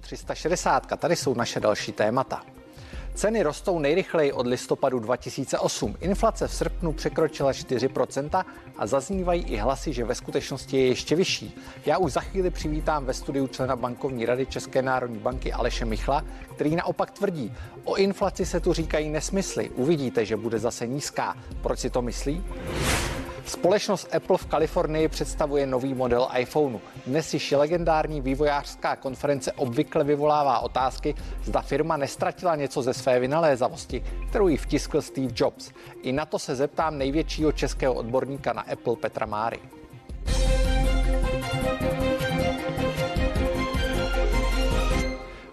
360. Tady jsou naše další témata. Ceny rostou nejrychleji od listopadu 2008. Inflace v srpnu překročila 4% a zaznívají i hlasy, že ve skutečnosti je ještě vyšší. Já už za chvíli přivítám ve studiu člena bankovní rady České národní banky Aleše Michla, který naopak tvrdí, o inflaci se tu říkají nesmysly. Uvidíte, že bude zase nízká. Proč si to myslí? Společnost Apple v Kalifornii představuje nový model iPhoneu. Dnes již legendární vývojářská konference obvykle vyvolává otázky, zda firma nestratila něco ze své vynalézavosti, kterou ji vtiskl Steve Jobs. I na to se zeptám největšího českého odborníka na Apple Petra Máry.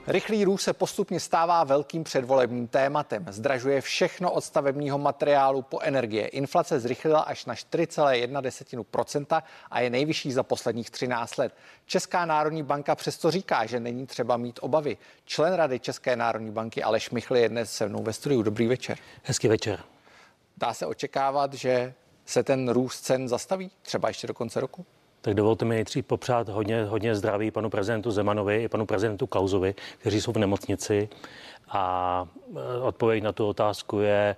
Rychlý růst se postupně stává velkým předvolebním tématem. Zdražuje všechno od stavebního materiálu po energie. Inflace zrychlila až na 4,1% a je nejvyšší za posledních 13 let. Česká národní banka přesto říká, že není třeba mít obavy. Člen Rady České národní banky Aleš Michl je dnes se mnou ve studiu. Dobrý večer. Hezký večer. Dá se očekávat, že se ten růst cen zastaví třeba ještě do konce roku? Tak dovolte mi nejdřív popřát hodně, hodně zdraví panu prezidentu Zemanovi i panu prezidentu Klauzovi, kteří jsou v nemocnici. A e, odpověď na tu otázku je,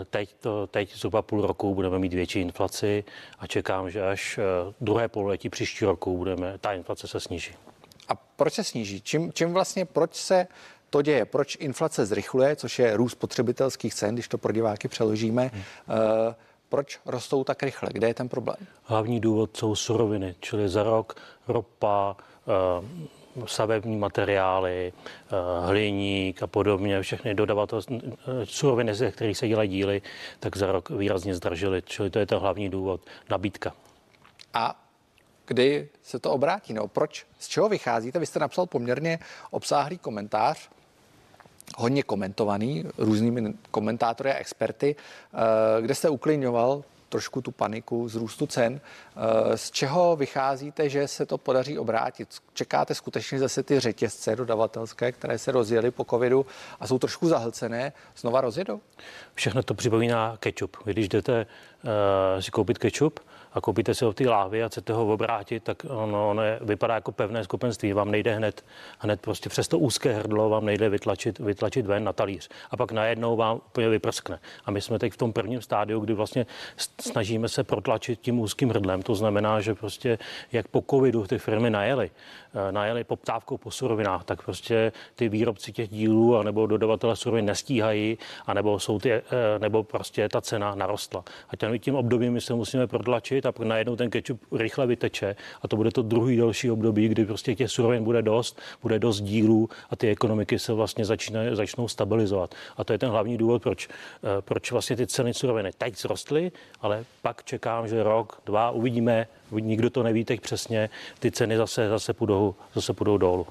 e, teď, to, teď zhruba půl roku budeme mít větší inflaci a čekám, že až e, druhé pololetí příští roku budeme, ta inflace se sníží. A proč se sníží? Čím, čím vlastně, proč se to děje? Proč inflace zrychluje, což je růst potřebitelských cen, když to pro diváky přeložíme? Hmm. Uh, proč rostou tak rychle? Kde je ten problém? Hlavní důvod jsou suroviny, čili za rok ropa, uh, stavební materiály, uh, hliník a podobně, všechny dodavatelské suroviny, ze kterých se dělají díly, tak za rok výrazně zdražily. Čili to je ten hlavní důvod, nabídka. A kdy se to obrátí? No, proč? Z čeho vycházíte? Vy jste napsal poměrně obsáhlý komentář hodně komentovaný různými komentátory a experty, eh, kde jste uklidňoval trošku tu paniku z růstu cen. Eh, z čeho vycházíte, že se to podaří obrátit? Čekáte skutečně zase ty řetězce dodavatelské, které se rozjeli po covidu a jsou trošku zahlcené, znova rozjedou? Všechno to připomíná ketchup. Když jdete uh, si koupit ketchup, a koupíte si ho v té láhvi a chcete ho obrátit, tak ono, ono je, vypadá jako pevné skupenství. Vám nejde hned, hned prostě přes to úzké hrdlo vám nejde vytlačit, vytlačit ven na talíř. A pak najednou vám úplně vyprskne. A my jsme teď v tom prvním stádiu, kdy vlastně snažíme se protlačit tím úzkým hrdlem. To znamená, že prostě jak po covidu ty firmy najeli, eh, najeli poptávkou po surovinách, tak prostě ty výrobci těch dílů nebo dodavatele surovin nestíhají, anebo jsou ty, eh, nebo prostě ta cena narostla. A tím obdobím my se musíme protlačit a pak najednou ten kečup rychle vyteče a to bude to druhý další období, kdy prostě těch surovin bude dost, bude dost dílů a ty ekonomiky se vlastně začne, začnou stabilizovat. A to je ten hlavní důvod, proč, eh, proč vlastně ty ceny suroviny teď zrostly, ale pak čekám, že rok, dva uvidíme, nikdo to neví teď přesně, ty ceny zase, zase, půjdou, zase půjdou dolů.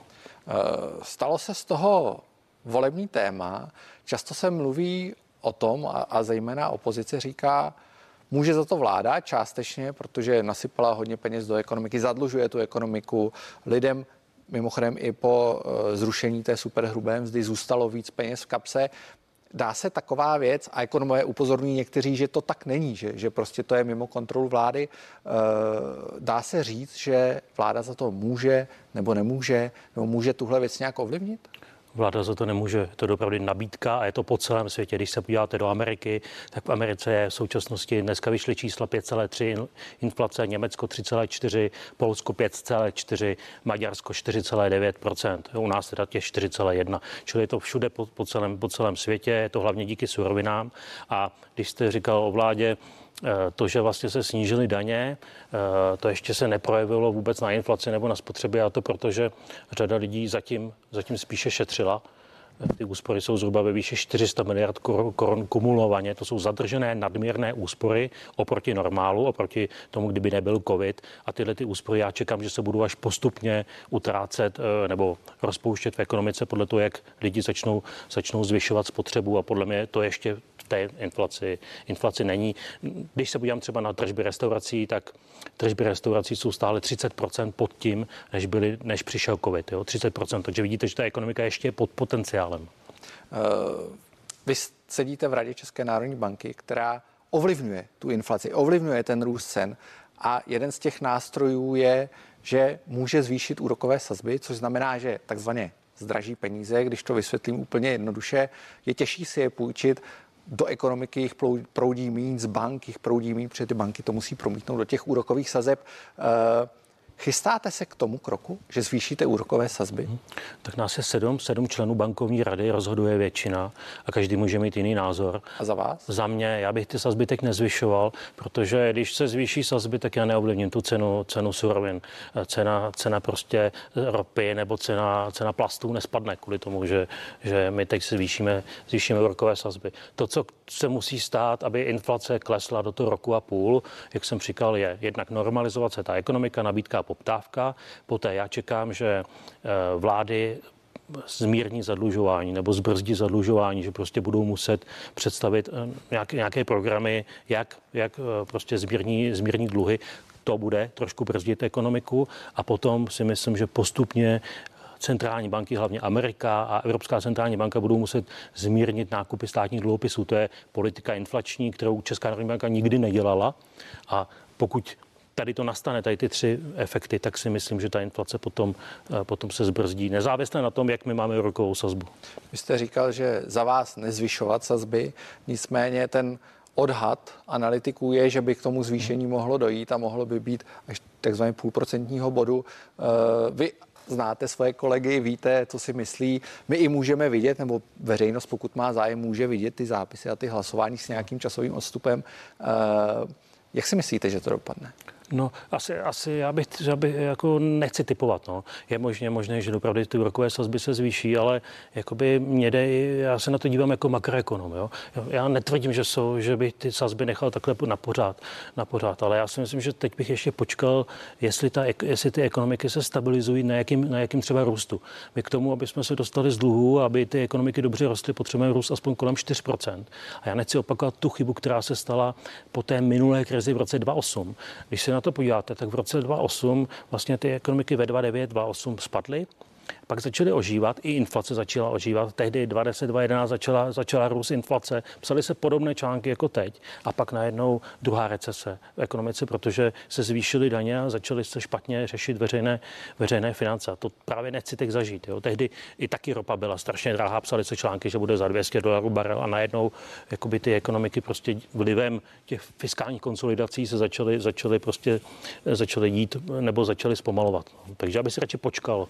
Eh, stalo se z toho volební téma. Často se mluví o tom, a, a zejména opozice říká, Může za to vláda částečně, protože nasypala hodně peněz do ekonomiky, zadlužuje tu ekonomiku lidem. Mimochodem i po eh, zrušení té superhrubé mzdy zůstalo víc peněz v kapse. Dá se taková věc, a ekonomové upozorní někteří, že to tak není, že, že prostě to je mimo kontrolu vlády. Eh, dá se říct, že vláda za to může nebo nemůže, nebo může tuhle věc nějak ovlivnit? Vláda za to nemůže. Je to opravdu nabídka a je to po celém světě. Když se podíváte do Ameriky, tak v Americe je v současnosti dneska vyšly čísla 5,3 inflace, Německo 3,4, Polsko 5,4, Maďarsko 4,9% U nás teda těch 4,1. Čili je to všude po, po, celém, po celém světě, je to hlavně díky surovinám. A když jste říkal o vládě, to, že vlastně se snížily daně, eh, to ještě se neprojevilo vůbec na inflaci nebo na spotřebě a to proto, že řada lidí zatím, zatím spíše šetřila. Eh, ty úspory jsou zhruba ve výši 400 miliard korun kumulovaně. To jsou zadržené nadměrné úspory oproti normálu, oproti tomu, kdyby nebyl COVID. A tyhle ty úspory já čekám, že se budou až postupně utrácet nebo rozpouštět v ekonomice podle toho, jak lidi začnou, začnou zvyšovat spotřebu. A podle mě to ještě té inflaci, inflaci není. Když se podívám třeba na tržby restaurací, tak tržby restaurací jsou stále 30% pod tím, než, byly, než přišel COVID. Jo? 30%, takže vidíte, že ta ekonomika ještě je pod potenciálem. Uh, vy sedíte v Radě České národní banky, která ovlivňuje tu inflaci, ovlivňuje ten růst cen a jeden z těch nástrojů je, že může zvýšit úrokové sazby, což znamená, že takzvaně zdraží peníze, když to vysvětlím úplně jednoduše, je těžší si je půjčit, do ekonomiky jich proudí mín, z bank jich proudí mín, protože ty banky to musí promítnout do těch úrokových sazeb. Uh, Chystáte se k tomu kroku, že zvýšíte úrokové sazby? Hmm. Tak nás je sedm, sedm členů bankovní rady, rozhoduje většina a každý může mít jiný názor. A za vás? Za mě, já bych ty sazby teď nezvyšoval, protože když se zvýší sazby, tak já neovlivním tu cenu, cenu surovin. Cena, cena prostě ropy nebo cena, cena plastů nespadne kvůli tomu, že, že my teď zvýšíme, zvýšíme úrokové sazby. To, co se musí stát, aby inflace klesla do toho roku a půl, jak jsem říkal, je jednak normalizovat se ta ekonomika, nabídka poptávka. Poté já čekám, že eh, vlády zmírní zadlužování nebo zbrzdí zadlužování, že prostě budou muset představit eh, nějaké, nějaké programy, jak, jak eh, prostě zmírní, zmírní dluhy. To bude trošku brzdit ekonomiku a potom si myslím, že postupně centrální banky, hlavně Amerika a Evropská centrální banka budou muset zmírnit nákupy státních dluhopisů. To je politika inflační, kterou Česká národní banka nikdy nedělala. A pokud tady to nastane, tady ty tři efekty, tak si myslím, že ta inflace potom, eh, potom se zbrzdí, nezávisle na tom, jak my máme rokovou sazbu. Vy jste říkal, že za vás nezvyšovat sazby, nicméně ten odhad analytiků je, že by k tomu zvýšení mohlo dojít a mohlo by být až takzvaně půlprocentního bodu. Eh, vy znáte svoje kolegy, víte, co si myslí. My i můžeme vidět, nebo veřejnost, pokud má zájem, může vidět ty zápisy a ty hlasování s nějakým časovým odstupem. Eh, jak si myslíte, že to dopadne? No, asi, asi já bych, já bych jako nechci typovat. No. Je možně možné, že opravdu ty úrokové sazby se zvýší, ale jakoby mě jde, já se na to dívám jako makroekonom. Jo. Já netvrdím, že, jsou, že bych ty sazby nechal takhle na pořád, na pořád, ale já si myslím, že teď bych ještě počkal, jestli, ta, jestli ty ekonomiky se stabilizují, na jakým, na jakým třeba růstu. My k tomu, aby jsme se dostali z dluhu, aby ty ekonomiky dobře rostly, potřebujeme růst aspoň kolem 4%. A já nechci opakovat tu chybu, která se stala po té minulé krizi v roce 2008. Když se na to podíváte, tak v roce 2008 vlastně ty ekonomiky ve 2009, 2008 spadly pak začaly ožívat, i inflace začala ožívat. Tehdy 2010-2011 začala, začala růst inflace. Psaly se podobné články jako teď. A pak najednou druhá recese v ekonomice, protože se zvýšily daně a začaly se špatně řešit veřejné, veřejné finance. A to právě nechci teď zažít. Jo. Tehdy i taky ropa byla strašně drahá. Psaly se články, že bude za 200 dolarů barel a najednou jakoby ty ekonomiky prostě vlivem těch fiskálních konsolidací se začaly, začaly prostě začaly jít nebo začaly zpomalovat. Takže aby si radši počkal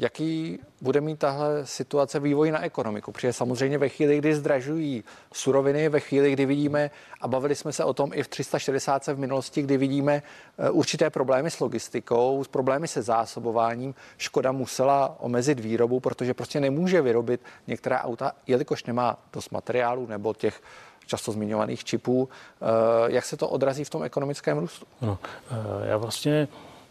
Jaký bude mít tahle situace vývoj na ekonomiku? Protože samozřejmě ve chvíli, kdy zdražují suroviny, ve chvíli, kdy vidíme, a bavili jsme se o tom i v 360 v minulosti, kdy vidíme eh, určité problémy s logistikou, s problémy se zásobováním, Škoda musela omezit výrobu, protože prostě nemůže vyrobit některá auta, jelikož nemá dost materiálu nebo těch často zmiňovaných čipů. Eh, jak se to odrazí v tom ekonomickém růstu? No, já vlastně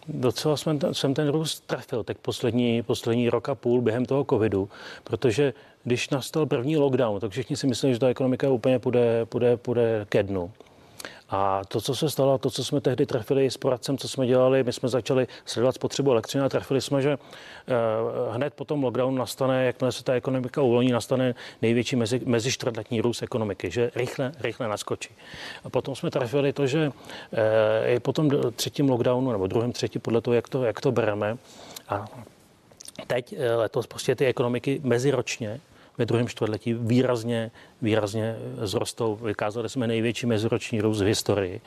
docela jsem ten, jsem ten růst trefil tak poslední, poslední rok a půl během toho covidu, protože když nastal první lockdown, tak všichni si mysleli, že ta ekonomika úplně půjde, půjde, půjde ke dnu. A to, co se stalo, to, co jsme tehdy trefili s poradcem, co jsme dělali, my jsme začali sledovat spotřebu elektřiny a trefili jsme, že eh, hned po tom lockdownu nastane, jakmile se ta ekonomika uvolní, nastane největší mezi, mezi růst ekonomiky, že rychle, rychle naskočí. A potom jsme trefili to, že eh, i po tom třetím lockdownu, nebo druhém, třetí, podle toho, jak to, jak to bereme, a teď eh, letos prostě ty ekonomiky meziročně ve druhém čtvrtletí výrazně, výrazně zrostou. Vykázali jsme největší meziroční růst v historii.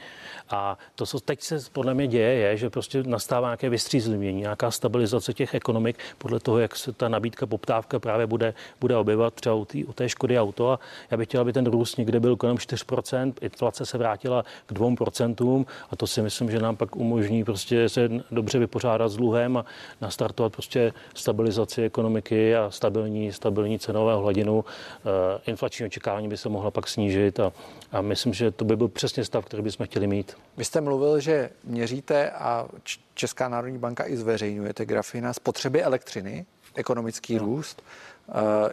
A to, co teď se podle mě děje, je, že prostě nastává nějaké vystřízlivění, nějaká stabilizace těch ekonomik podle toho, jak se ta nabídka, poptávka právě bude, bude objevovat třeba u, tý, u té Škody auto. A já bych chtěl, aby ten růst někde byl kolem 4%, inflace se vrátila k 2% a to si myslím, že nám pak umožní prostě se dobře vypořádat s dluhem a nastartovat prostě stabilizaci ekonomiky a stabilní, stabilní cenové hladinu. Eh, inflační očekávání by se mohla pak snížit a, a myslím, že to by byl přesně stav, který bychom chtěli mít. Vy jste mluvil, že měříte a Česká národní banka i zveřejňujete grafy na spotřeby elektřiny, ekonomický no. růst.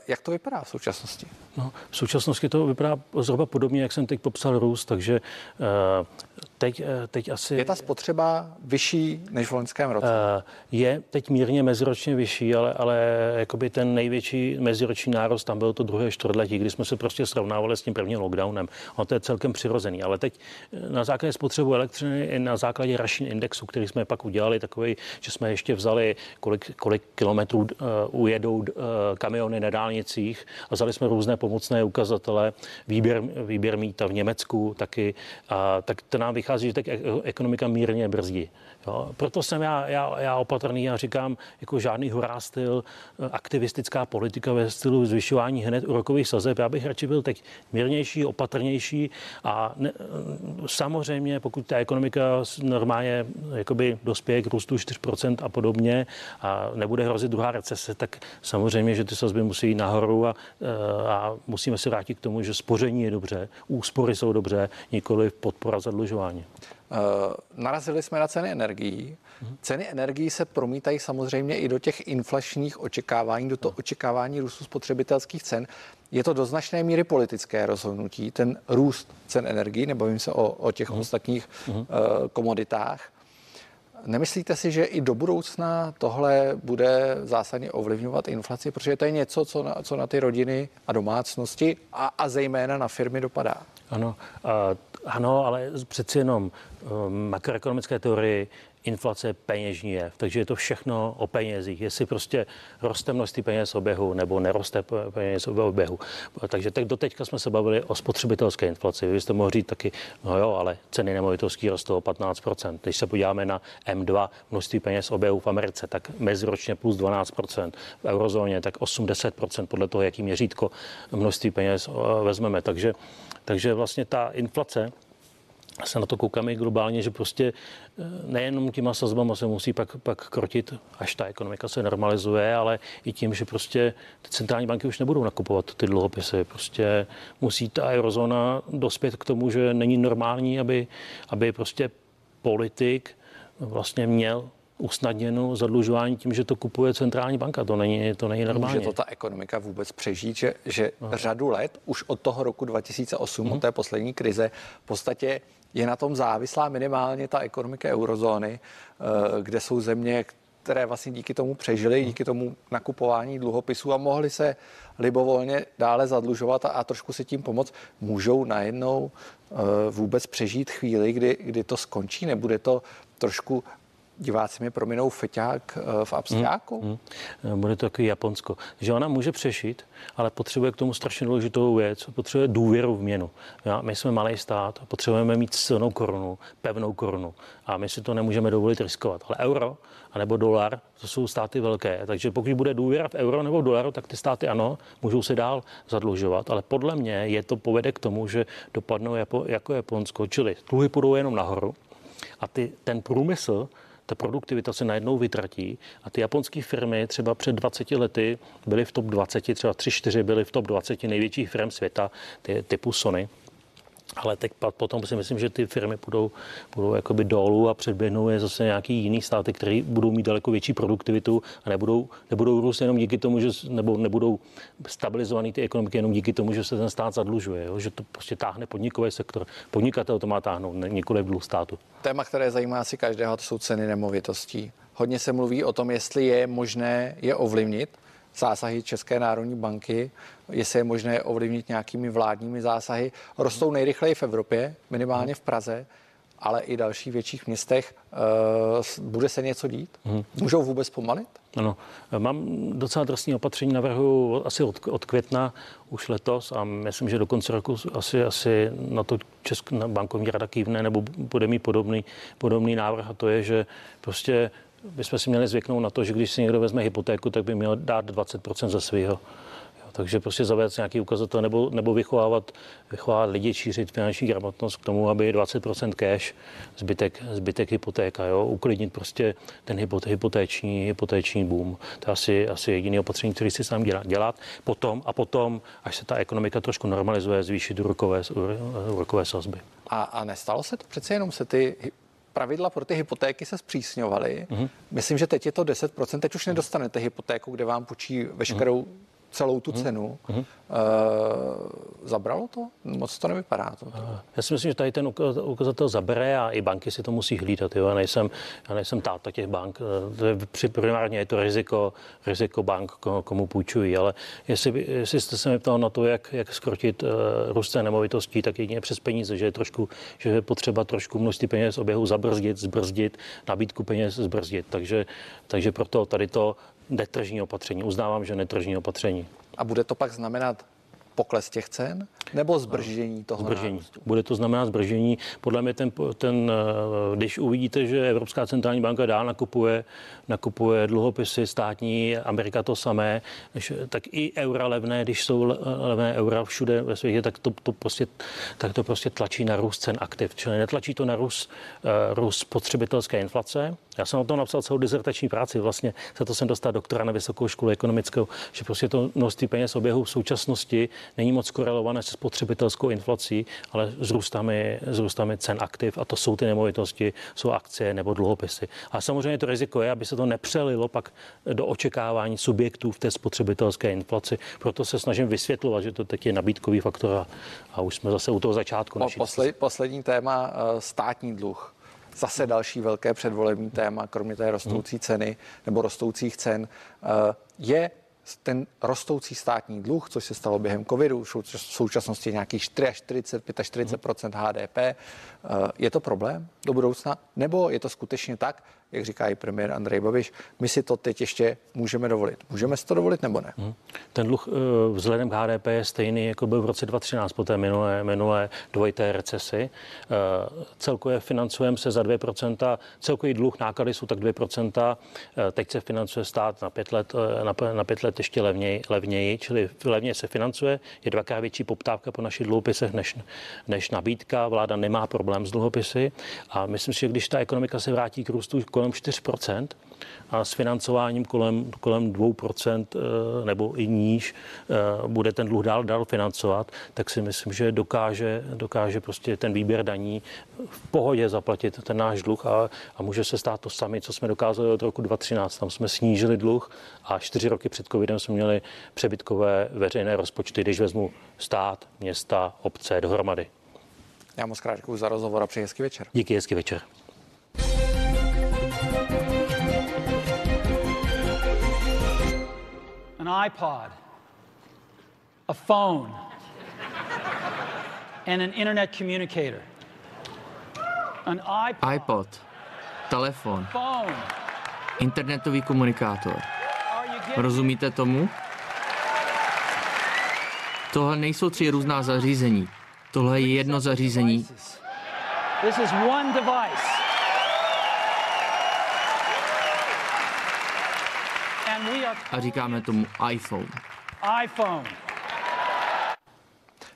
Jak to vypadá v současnosti? No, v současnosti to vypadá zhruba podobně, jak jsem teď popsal růst, takže teď, teď asi... Je ta spotřeba vyšší než v loňském roce? Je teď mírně meziročně vyšší, ale, ale jakoby ten největší meziroční nárost tam byl to druhé čtvrtletí, kdy jsme se prostě srovnávali s tím prvním lockdownem. A to je celkem přirozený. Ale teď na základě spotřebu elektřiny i na základě Russian Indexu, který jsme pak udělali, takový, že jsme ještě vzali, kolik, kolik kilometrů uh, ujedou uh, kamiony na dálnicích a vzali jsme různé pomocné ukazatele, výběr, výběr míta v Německu taky, a, tak to nám vychází, že tak ekonomika mírně brzdí. Jo. Proto jsem já, já, já opatrný a říkám, jako žádný hurá styl, aktivistická politika ve stylu zvyšování hned úrokových sazeb. Já bych radši byl teď mírnější, opatrnější a ne, samozřejmě, pokud ta ekonomika normálně jakoby dospěje k růstu 4% a podobně a nebude hrozit druhá recese, tak samozřejmě, že ty sazby musí jít nahoru a, a musíme se vrátit k tomu, že spoření je dobře, úspory jsou dobře, nikoli podpora zadlužování. Uh, narazili jsme na ceny energií. Ceny energií se promítají samozřejmě i do těch inflačních očekávání, do toho očekávání růstu spotřebitelských cen. Je to do značné míry politické rozhodnutí, ten růst cen energií, nebavím se o, o těch uh-huh. ostatních uh, komoditách. Nemyslíte si, že i do budoucna tohle bude zásadně ovlivňovat inflaci, protože to je něco, co na, co na ty rodiny a domácnosti a, a zejména na firmy dopadá? Ano, ano, ale přeci jenom uh, makroekonomické teorie inflace peněžní je. Takže je to všechno o penězích. Jestli prostě roste množství peněz oběhu nebo neroste peněz oběhu. Takže tak doteďka jsme se bavili o spotřebitelské inflaci. Vy jste mohli říct taky, no jo, ale ceny nemovitostí rostou o 15%. Když se podíváme na M2, množství peněz oběhu v Americe, tak meziročně plus 12%. V eurozóně tak 80% podle toho, jaký měřítko množství peněz eh, vezmeme. Takže, takže vlastně ta inflace se na to koukáme i globálně, že prostě eh, nejenom těma sazbama se musí pak, pak krotit, až ta ekonomika se normalizuje, ale i tím, že prostě ty centrální banky už nebudou nakupovat ty dluhopisy. Prostě musí ta eurozóna dospět k tomu, že není normální, aby, aby prostě politik vlastně měl usnadněno zadlužování tím, že to kupuje centrální banka. To není, to není normální. Může to ta ekonomika vůbec přežít, že, že no. řadu let, už od toho roku 2008, mm. od té poslední krize, v podstatě je na tom závislá minimálně ta ekonomika eurozóny, eh, kde jsou země, které vlastně díky tomu přežily, díky tomu nakupování dluhopisů a mohli se libovolně dále zadlužovat a, a trošku si tím pomoct, můžou najednou eh, vůbec přežít chvíli, kdy, kdy to skončí, nebude to trošku diváci mi prominou feťák eh, v abstiáku? Hmm, hmm. Bude to takový Japonsko. Že ona může přešít, ale potřebuje k tomu strašně důležitou věc. Potřebuje důvěru v měnu. Ja, my jsme malý stát a potřebujeme mít silnou korunu, pevnou korunu. A my si to nemůžeme dovolit riskovat. Ale euro anebo dolar, to jsou státy velké. Takže pokud bude důvěra v euro nebo v dolaru, tak ty státy ano, můžou se dál zadlužovat. Ale podle mě je to povede k tomu, že dopadnou jako, jako Japonsko, čili dluhy půjdou jenom nahoru a ty, ten průmysl ta produktivita se najednou vytratí a ty japonské firmy třeba před 20 lety byly v top 20, třeba 3-4 byly v top 20 největších firm světa, ty, typu Sony. Ale teď potom si myslím, že ty firmy budou, budou jakoby dolů a předběhnou je zase nějaký jiný státy, které budou mít daleko větší produktivitu a nebudou, nebudou růst jenom díky tomu, že nebo nebudou stabilizovaný ty ekonomiky jenom díky tomu, že se ten stát zadlužuje, jo? že to prostě táhne podnikový sektor. Podnikatel to má táhnout, nikoli dluh státu. Téma, které zajímá asi každého, to jsou ceny nemovitostí. Hodně se mluví o tom, jestli je možné je ovlivnit zásahy České národní banky, jestli je možné ovlivnit nějakými vládními zásahy. Rostou nejrychleji v Evropě, minimálně v Praze, ale i dalších větších městech. Uh, bude se něco dít? Hmm. Můžou vůbec pomalit? Ano, mám docela drsný opatření, navrhu asi od, od května už letos a myslím, že do konce roku asi, asi na to Česká bankovní rada kývne nebo bude mít podobný, podobný návrh a to je, že prostě bychom si měli zvyknout na to, že když si někdo vezme hypotéku, tak by měl dát 20% ze svého. Takže prostě zavést nějaký ukazatel nebo, nebo vychovávat, vychovávat lidi, šířit finanční gramotnost k tomu, aby 20% cash, zbytek, zbytek hypotéka, jo? uklidnit prostě ten hypotéční, hypotéční boom. To je asi, asi jediný opatření, který si sám dělat. dělat. Potom a potom, až se ta ekonomika trošku normalizuje, zvýšit úrokové, úrokové sazby. A, a nestalo se to? Přece jenom se ty pravidla pro ty hypotéky se zpřísňovaly. Mm-hmm. Myslím, že teď je to 10%, teď už nedostanete hypotéku, kde vám půjčí veškerou celou tu cenu. Hmm. E, zabralo to? Moc to nevypadá. To. Já si myslím, že tady ten ukazatel zabere a i banky si to musí hlídat. Jo? Já, nejsem, já nejsem táta těch bank. Při primárně je to riziko, riziko bank, komu půjčují, ale jestli, jestli jste se mi ptal na to, jak, jak skrotit uh, růst nemovitostí, tak jedině přes peníze, že je, trošku, že je potřeba trošku množství peněz oběhu zabrzdit, zbrzdit, nabídku peněz zbrzdit. Takže, takže proto tady to netržní opatření. Uznávám, že netržní opatření. A bude to pak znamenat pokles těch cen nebo zbržení toho zbržení. Nárůstu? Bude to znamenat zbržení. Podle mě ten, ten, eh, když uvidíte, že Evropská centrální banka dál nakupuje, nakupuje dluhopisy státní, Amerika to samé, tak i eura levné, když jsou levné eura všude ve světě, tak to, to, prostě, tak to prostě tlačí na růst cen aktiv. Čili netlačí to na růst, eh, růst spotřebitelské inflace. Já jsem o tom napsal celou dizertační práci, vlastně za to jsem dostal doktora na Vysokou školu ekonomickou, že prostě to množství peněz oběhu v současnosti není moc korelované se spotřebitelskou inflací, ale s růstami, s růstami cen aktiv a to jsou ty nemovitosti, jsou akcie nebo dluhopisy. A samozřejmě to riziko je, aby se to nepřelilo pak do očekávání subjektů v té spotřebitelské inflaci. Proto se snažím vysvětlovat, že to teď je nabídkový faktor a, a už jsme zase u toho začátku. Po, posled, poslední téma, eh, státní dluh. Zase další velké předvolební téma, kromě té rostoucí ceny nebo rostoucích cen, eh, je ten rostoucí státní dluh, což se stalo během covidu, v současnosti nějakých 4 až 40, 45 HDP. Je to problém do budoucna? Nebo je to skutečně tak, jak říká i premiér Andrej Babiš, my si to teď ještě můžeme dovolit. Můžeme si to dovolit nebo ne? Hmm. Ten dluh eh, vzhledem k HDP je stejný, jako byl v roce 2013 po té minulé, minulé dvojité recesi. Eh, celkově financujeme se za 2%, celkový dluh náklady jsou tak 2%, eh, teď se financuje stát na pět let, na, na pět let ještě levněji, levněji, čili levně se financuje, je dvakrát větší poptávka po našich dluhopisech než, než nabídka, vláda nemá problém s dluhopisy a myslím si, že když ta ekonomika se vrátí k růstu kolem 4%, a s financováním kolem, kolem 2% eh, nebo i níž eh, bude ten dluh dál, dál financovat, tak si myslím, že dokáže, dokáže prostě ten výběr daní v pohodě zaplatit ten náš dluh a, a může se stát to sami, co jsme dokázali od roku 2013. Tam jsme snížili dluh a čtyři roky před covidem jsme měli přebytkové veřejné rozpočty, když vezmu stát, města, obce dohromady. Já moc krát děkuji za rozhovor a přeji hezký večer. Díky, hezký večer. An iPod, a phone, and an internet communicator. An iPod, iPod telefon, phone, internetový komunikátor. Rozumíte tomu? Tohle nejsou tři různá zařízení. Tohle je jedno zařízení. This is one device. A říkáme tomu iPhone. iPhone.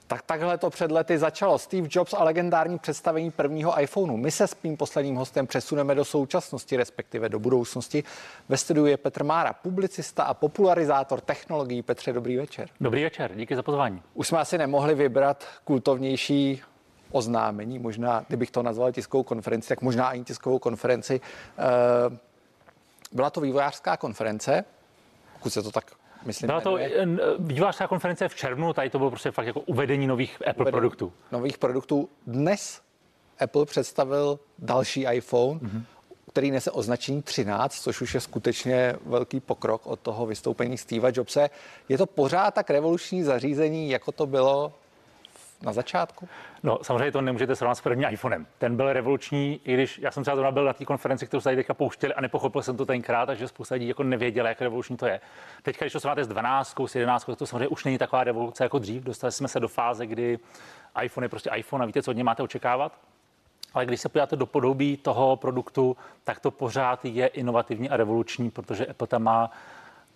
Tak takhle to před lety začalo. Steve Jobs a legendární představení prvního iPhoneu. My se s tím posledním hostem přesuneme do současnosti, respektive do budoucnosti. Ve studiu je Petr Mára, publicista a popularizátor technologií. Petře, dobrý večer. Dobrý večer, díky za pozvání. Už jsme asi nemohli vybrat kultovnější oznámení, možná, kdybych to nazval tiskovou konferenci, tak možná ani tiskovou konferenci. Eh, byla to vývojářská konference, pokud se to tak myslím. Byla to eh, vývojářská konference v červnu, tady to bylo prostě fakt jako uvedení nových Apple uvedení produktů. Nových produktů. Dnes Apple představil další iPhone, mm-hmm. který nese označení 13, což už je skutečně velký pokrok od toho vystoupení Steva Jobse. Je to pořád tak revoluční zařízení, jako to bylo na začátku? No, samozřejmě to nemůžete srovnat s prvním iPhonem. Ten byl revoluční, i když já jsem třeba zrovna byl na té konferenci, kterou se tady teďka pouštěli a nepochopil jsem to tenkrát, takže spousta lidí jako nevěděla, jak revoluční to je. Teď, když to srovnáte s 12, s 11, to samozřejmě už není taková revoluce jako dřív. Dostali jsme se do fáze, kdy iPhone je prostě iPhone a víte, co od něj máte očekávat. Ale když se podíváte do podobí toho produktu, tak to pořád je inovativní a revoluční, protože Apple tam má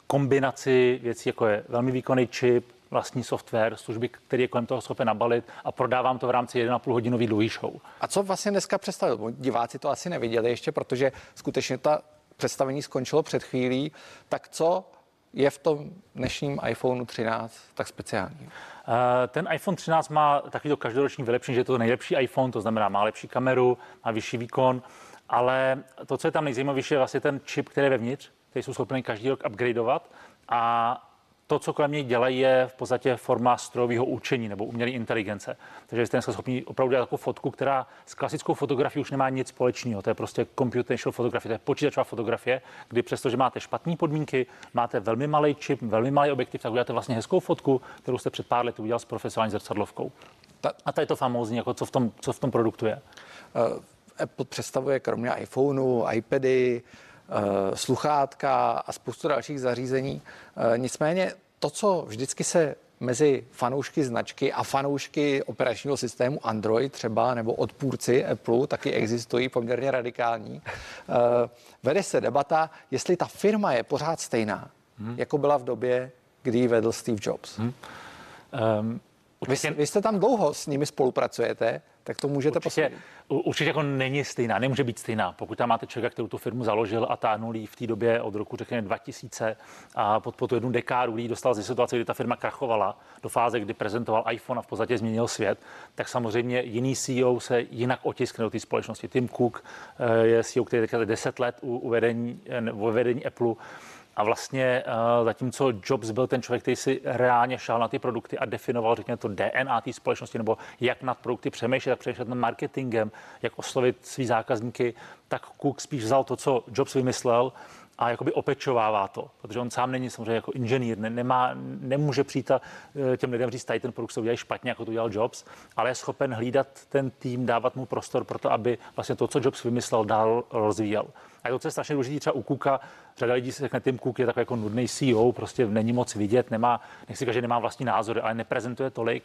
kombinaci věcí, jako je velmi výkonný čip, vlastní software, služby, který je kolem toho schopen nabalit a prodávám to v rámci 1,5 hodinový dlouhý show. A co vlastně dneska představil? Diváci to asi neviděli ještě, protože skutečně ta představení skončilo před chvílí. Tak co je v tom dnešním iPhone 13 tak speciální? Eh, ten iPhone 13 má takový to každoroční vylepšení, že je to nejlepší iPhone, to znamená má lepší kameru, má vyšší výkon, ale to, co je tam nejzajímavější, je vlastně ten čip, který je vevnitř, který jsou schopni každý rok upgradeovat a to, co kolem něj dělají, je v podstatě forma strojového učení nebo umělé inteligence. Takže jste dneska schopni opravdu dělat takovou fotku, která s klasickou fotografií už nemá nic společného. To je prostě computational fotografie, to je počítačová fotografie, kdy přesto, že máte špatné podmínky, máte velmi malý čip, velmi malý objektiv, tak uděláte vlastně hezkou fotku, kterou jste před pár lety udělal s profesionální zrcadlovkou. A to je to famózní, jako co v tom, co v tom produktu je. Uh, Apple představuje kromě iPhoneu, iPady, Eh, sluchátka a spoustu dalších zařízení. Eh, nicméně to, co vždycky se mezi fanoušky značky a fanoušky operačního systému Android třeba nebo odpůrci Apple taky existují poměrně radikální. Eh, vede se debata, jestli ta firma je pořád stejná, hmm. jako byla v době, kdy ji vedl Steve Jobs. Hmm. Um, vy, vy jste tam dlouho s nimi spolupracujete tak to můžete určitě, Určitě jako není stejná, nemůže být stejná. Pokud tam máte člověka, který tu firmu založil a táhnul v té době od roku řekněme 2000 a pod, pod tu jednu dekádu lidí dostal ze situace, kdy ta firma krachovala do fáze, kdy prezentoval iPhone a v podstatě změnil svět, tak samozřejmě jiný CEO se jinak otiskne do té společnosti. Tim Cook eh, je CEO, který je 10 let u, u vedení, u vedení Apple a vlastně uh, zatímco Jobs byl ten člověk, který si reálně šel na ty produkty a definoval, řekněme, to DNA té společnosti, nebo jak nad produkty přemýšlet, jak přemýšlet nad marketingem, jak oslovit svý zákazníky, tak Cook spíš vzal to, co Jobs vymyslel a jakoby opečovává to, protože on sám není samozřejmě jako inženýr, ne, nemá, nemůže přijít a eh, těm lidem říct, tady ten produkt se udělají špatně, jako to udělal Jobs, ale je schopen hlídat ten tým, dávat mu prostor pro to, aby vlastně to, co Jobs vymyslel, dál rozvíjel. A to, co je strašně důležité třeba u Kuka, řada lidí si řekne, Tim Cook je takový jako nudný CEO, prostě není moc vidět, nemá, nechci říkat, že nemá vlastní názory, ale neprezentuje tolik,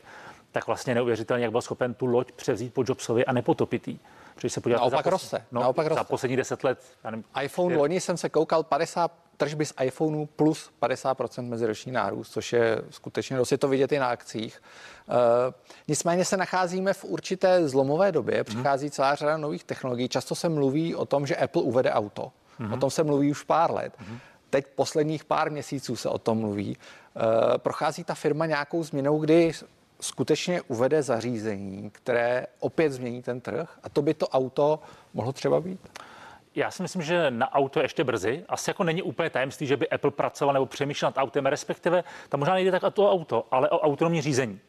tak vlastně neuvěřitelně, jak byl schopen tu loď převzít po Jobsovi a nepotopit jí. Když se podíváte naopak za, roste. No, naopak za poslední deset let. Já nevím, iPhone, je... loni jsem se koukal 50 tržby z iPhoneu plus 50% meziroční nárůst, což je skutečně dost, je to vidět i na akcích. Uh, nicméně se nacházíme v určité zlomové době, mhm. přichází celá řada nových technologií. Často se mluví o tom, že Apple uvede auto. Mm-hmm. O tom se mluví už pár let. Mm-hmm. Teď posledních pár měsíců se o tom mluví. Uh, prochází ta firma nějakou změnou, kdy skutečně uvede zařízení, které opět změní ten trh a to by to auto mohlo třeba být? Já si myslím, že na auto je ještě brzy. Asi jako není úplně tajemství, že by Apple pracoval nebo přemýšlel nad autem, respektive tam možná nejde tak o to auto, ale o autonomní řízení.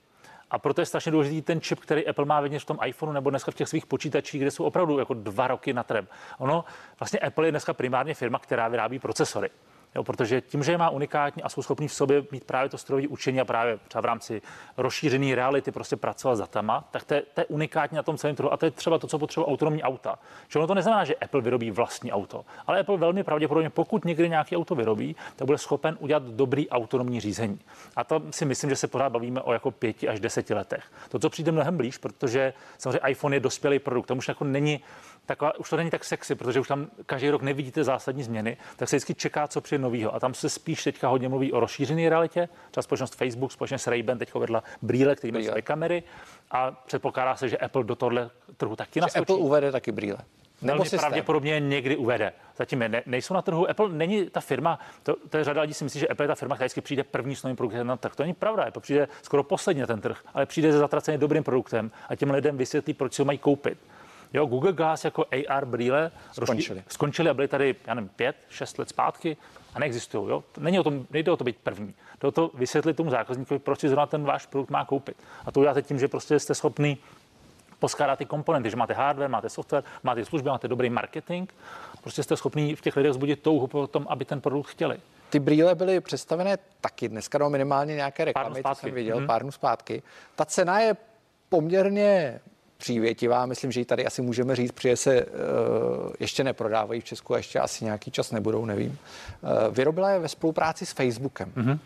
A proto je strašně důležitý ten čip, který Apple má v tom iPhoneu nebo dneska v těch svých počítačích, kde jsou opravdu jako dva roky na trem. Ono, vlastně Apple je dneska primárně firma, která vyrábí procesory. Jo, protože tím, že je má unikátní a jsou schopni v sobě mít právě to strojové učení a právě třeba v rámci rozšířené reality prostě pracovat s datama, tak to je, to je unikátní na tom celém trhu. A to je třeba to, co potřebuje autonomní auta. Že ono to neznamená, že Apple vyrobí vlastní auto, ale Apple velmi pravděpodobně, pokud někdy nějaký auto vyrobí, tak bude schopen udělat dobrý autonomní řízení. A to si myslím, že se pořád bavíme o jako pěti až deseti letech. To, co přijde mnohem blíž, protože samozřejmě iPhone je dospělý produkt, tam už jako není taková, už to není tak sexy, protože už tam každý rok nevidíte zásadní změny, tak se vždycky čeká, co přijde novýho. A tam se spíš teďka hodně mluví o rozšířené realitě. Třeba společnost Facebook, společně s Ray-Ban teď vedla brýle, který má své kamery a předpokládá se, že Apple do tohle trhu taky že naskočí. Apple uvede taky brýle. Nebo Velmi pravděpodobně někdy uvede. Zatím ne, nejsou na trhu. Apple není ta firma, to, to je řada lidí si myslí, že Apple je ta firma, která vždycky přijde první s novým produktem na trh. To není pravda, Apple přijde skoro poslední na ten trh, ale přijde se zatraceně dobrým produktem a těm lidem vysvětlí, proč si ho mají koupit. Jo, Google Glass jako AR brýle skončili. skončili a byly tady, já nevím, pět, šest let zpátky a neexistují. Jo? Není o tom, nejde o to být první. Jde o to vysvětlit tomu zákazníkovi, proč si zrovna ten váš produkt má koupit. A to uděláte tím, že prostě jste schopný poskládat ty komponenty, že máte hardware, máte software, máte služby, máte dobrý marketing. Prostě jste schopný v těch lidech zbudit touhu po tom, aby ten produkt chtěli. Ty brýle byly představené taky dneska, no minimálně nějaké reklamy, to jsem viděl hmm. pár dnů zpátky. Ta cena je poměrně přívětivá. Myslím, že ji tady asi můžeme říct, protože se uh, ještě neprodávají v Česku a ještě asi nějaký čas nebudou, nevím. Uh, vyrobila je ve spolupráci s Facebookem. Mm-hmm.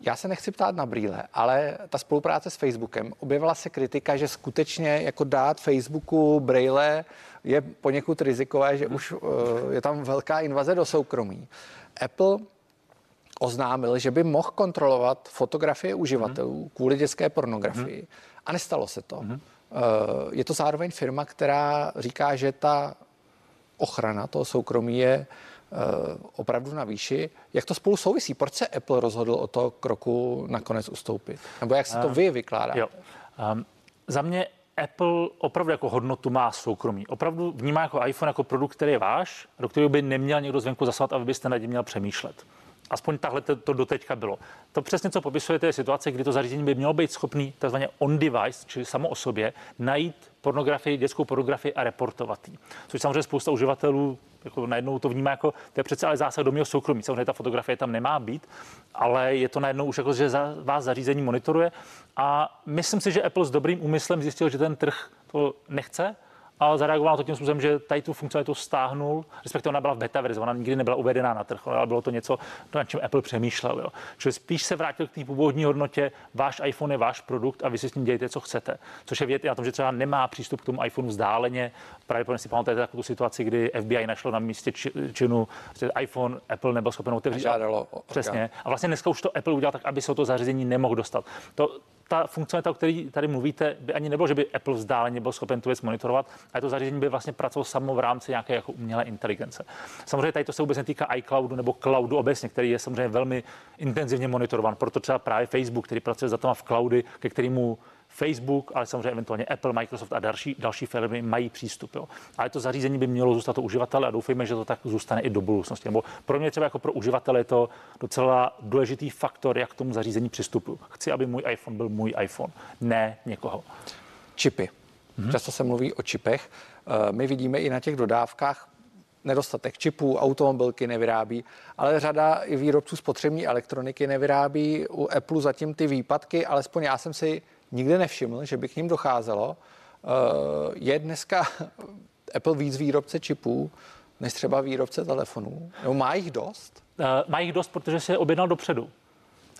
Já se nechci ptát na brýle, ale ta spolupráce s Facebookem, objevila se kritika, že skutečně jako dát Facebooku brýle je poněkud rizikové, že už uh, je tam velká invaze do soukromí. Apple oznámil, že by mohl kontrolovat fotografie uživatelů mm. kvůli dětské pornografii. Mm. A nestalo se to. Eh, je to zároveň firma, která říká, že ta ochrana toho soukromí je eh, opravdu na výši. Jak to spolu souvisí? Proč se Apple rozhodl o to kroku nakonec ustoupit? Nebo jak se to eh, vy vykládáte? Jo. Um, za mě Apple opravdu jako hodnotu má soukromí. Opravdu vnímá jako iPhone jako produkt, který je váš, do kterého by neměl někdo zvenku zaslat, aby byste nad ním měl přemýšlet. Aspoň takhle to, to doteďka bylo. To přesně, co popisujete, je situace, kdy to zařízení by mělo být schopný takzvaně on-device, čili samo o sobě, najít pornografii, dětskou pornografii a reportovat ji. Což samozřejmě spousta uživatelů jako najednou to vnímá jako, to je přece ale zásah do mého soukromí. Samozřejmě ta fotografie tam nemá být, ale je to najednou už jako, že za, vás zařízení monitoruje. A myslím si, že Apple s dobrým úmyslem zjistil, že ten trh to nechce a zareagoval na to tím způsobem, že tady tu funkcionalitu stáhnul, respektive ona byla v beta verzi, ona nikdy nebyla uvedená na trh, ale bylo to něco, na čem Apple přemýšlel. Jo. Čili spíš se vrátil k té původní hodnotě, váš iPhone je váš produkt a vy si s ním dějte, co chcete. Což je vědět na tom, že třeba nemá přístup k tomu iPhoneu vzdáleně. Právě si pamatujete takovou situaci, kdy FBI našlo na místě činu že iPhone, Apple nebyl schopen otevřít. Žádalo. Přesně. A vlastně dneska už to Apple udělal tak, aby se to zařízení nemohl dostat. To, ta funkcionalita, o které tady mluvíte, by ani nebylo, že by Apple vzdáleně byl schopen tu věc monitorovat, a to zařízení by vlastně pracovalo samo v rámci nějaké jako umělé inteligence. Samozřejmě tady to se vůbec netýká iCloudu nebo cloudu obecně, který je samozřejmě velmi intenzivně monitorovan. Proto třeba právě Facebook, který pracuje za to v cloudy, ke kterému Facebook, ale samozřejmě eventuálně Apple, Microsoft a další, další firmy mají přístup. Jo. Ale to zařízení by mělo zůstat u uživatele a doufejme, že to tak zůstane i do budoucnosti. Nebo pro mě třeba jako pro uživatele je to docela důležitý faktor, jak k tomu zařízení přistupuji. Chci, aby můj iPhone byl můj iPhone, ne někoho. Čipy. Hmm. Často se mluví o čipech. Eh, my vidíme i na těch dodávkách nedostatek čipů, automobilky nevyrábí, ale řada i výrobců spotřební elektroniky nevyrábí. U Apple zatím ty výpadky, alespoň já jsem si nikde nevšiml, že by k ním docházelo. Eh, je dneska Apple víc výrobce čipů než třeba výrobce telefonů? Nebo má jich dost? Uh, má jich dost, protože se objednal dopředu.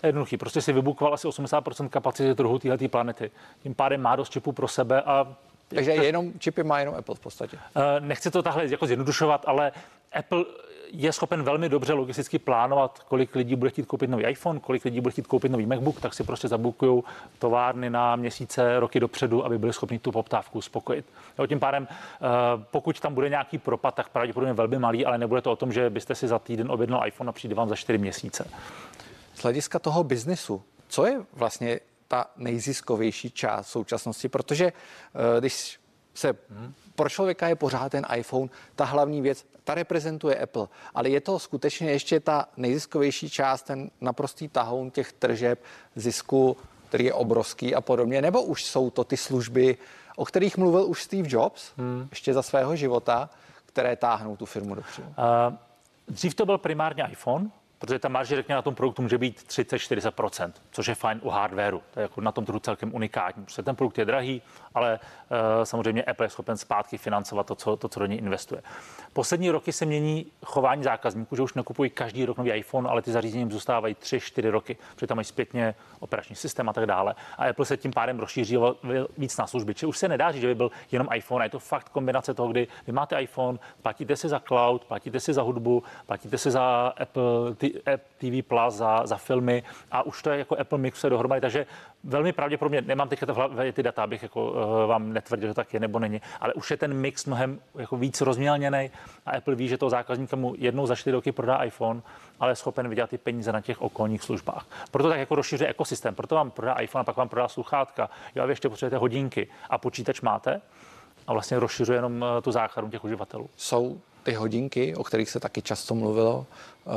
Jednoduchý, prostě si vybukoval asi 80% kapacity trhu této planety. Tím pádem má dost čipů pro sebe a takže jenom čipy má jenom Apple v podstatě. Uh, nechci to tahle jako zjednodušovat, ale Apple je schopen velmi dobře logisticky plánovat, kolik lidí bude chtít koupit nový iPhone, kolik lidí bude chtít koupit nový MacBook, tak si prostě zabukují továrny na měsíce, roky dopředu, aby byli schopni tu poptávku uspokojit. Jo, tím pádem, eh, pokud tam bude nějaký propad, tak pravděpodobně velmi malý, ale nebude to o tom, že byste si za týden objednal iPhone a přijde vám za 4 měsíce. Z hlediska toho biznesu, co je vlastně ta nejziskovější část současnosti, protože eh, když se hmm. Pro člověka je pořád ten iPhone ta hlavní věc, ta reprezentuje Apple, ale je to skutečně ještě ta nejziskovější část, ten naprostý tahoun těch tržeb, zisku, který je obrovský a podobně, nebo už jsou to ty služby, o kterých mluvil už Steve Jobs hmm. ještě za svého života, které táhnou tu firmu dopředu? Uh, dřív to byl primárně iPhone, protože ta marže, řekněme, na tom produktu může být 30-40%, což je fajn u hardwareu. To je jako na tom trhu celkem unikátní. Protože ten produkt je drahý, ale uh, samozřejmě Apple je schopen zpátky financovat to, co, to, co do něj investuje. Poslední roky se mění chování zákazníků, že už nekupují každý rok nový iPhone, ale ty zařízení zůstávají 3-4 roky, protože tam mají zpětně operační systém a tak dále. A Apple se tím pádem rozšířil víc na služby. Či už se nedá říct, že by byl jenom iPhone, a je to fakt kombinace toho, kdy vy máte iPhone, platíte si za cloud, platíte si za hudbu, platíte si za Apple TV Plus, za, za filmy a už to je jako Apple mixuje dohromady, takže velmi pravděpodobně, nemám hlavě ty data, abych jako, uh, vám netvrdil, že tak je nebo není, ale už je ten mix mnohem jako víc rozmělněný a Apple ví, že toho zákazníka mu jednou za čtyři roky prodá iPhone, ale je schopen vydělat ty peníze na těch okolních službách. Proto tak jako rozšíří ekosystém, proto vám prodá iPhone a pak vám prodá sluchátka. Jo, a vy ještě potřebujete hodinky a počítač máte a vlastně rozšiřuje jenom eh, tu záchranu těch uživatelů. Jsou ty hodinky, o kterých se taky často mluvilo, eh,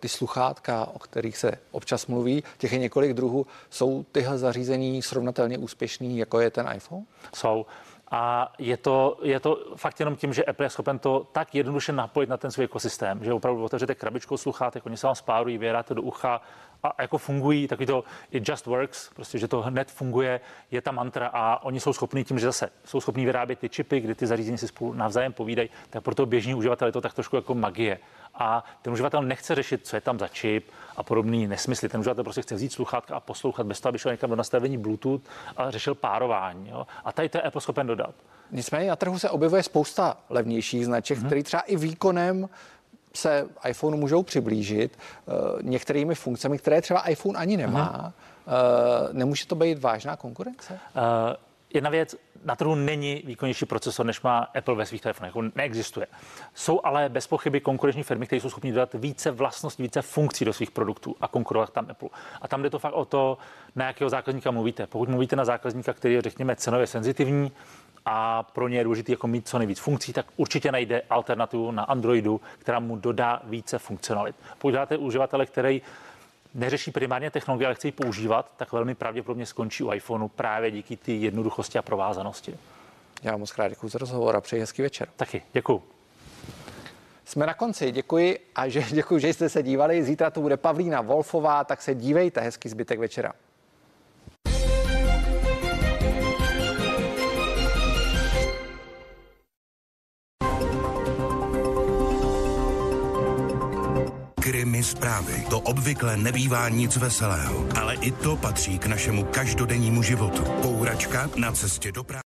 ty sluchátka, o kterých se občas mluví, těch je několik druhů. Jsou tyhle zařízení srovnatelně úspěšný, jako je ten iPhone? Jsou. A je to, je to fakt jenom tím, že Apple je schopen to tak jednoduše napojit na ten svůj ekosystém, že opravdu otevřete krabičkou sluchátek, oni se vám spárují, vyjeráte do ucha a jako fungují, taky to it just works, prostě, že to hned funguje, je ta mantra a oni jsou schopní tím, že zase jsou schopní vyrábět ty čipy, kdy ty zařízení si spolu navzájem povídají, tak pro toho běžný uživatel je to tak trošku jako magie. A ten uživatel nechce řešit, co je tam za čip a podobný nesmysly. Ten uživatel prostě chce vzít sluchátka a poslouchat bez toho, aby šel někam do nastavení Bluetooth a řešil párování. Jo? A tady to je Apple schopen dodat. Nicméně na trhu se objevuje spousta levnějších značek, mm-hmm. který třeba i výkonem se iPhone můžou přiblížit uh, některými funkcemi, které třeba iPhone ani nemá. Uh, nemůže to být vážná konkurence? Uh, jedna věc, na trhu není výkonnější procesor, než má Apple ve svých telefonech. Jako neexistuje. Jsou ale bez pochyby konkurenční firmy, které jsou schopny dodat více vlastností, více funkcí do svých produktů a konkurovat tam Apple. A tam jde to fakt o to, na jakého zákazníka mluvíte. Pokud mluvíte na zákazníka, který je, řekněme, cenově senzitivní, a pro ně je důležité jako mít co nejvíc funkcí, tak určitě najde alternativu na Androidu, která mu dodá více funkcionalit. Pokud uživatele, který neřeší primárně technologie, ale chce ji používat, tak velmi pravděpodobně skončí u iPhoneu právě díky té jednoduchosti a provázanosti. Já moc krát děkuji za rozhovor a přeji hezký večer. Taky, děkuji. Jsme na konci, děkuji a že, děkuji, že jste se dívali. Zítra to bude Pavlína Wolfová, tak se dívejte, hezký zbytek večera. Zprávy. To obvykle nebývá nic veselého, ale i to patří k našemu každodennímu životu. Pouračka na cestě do práce.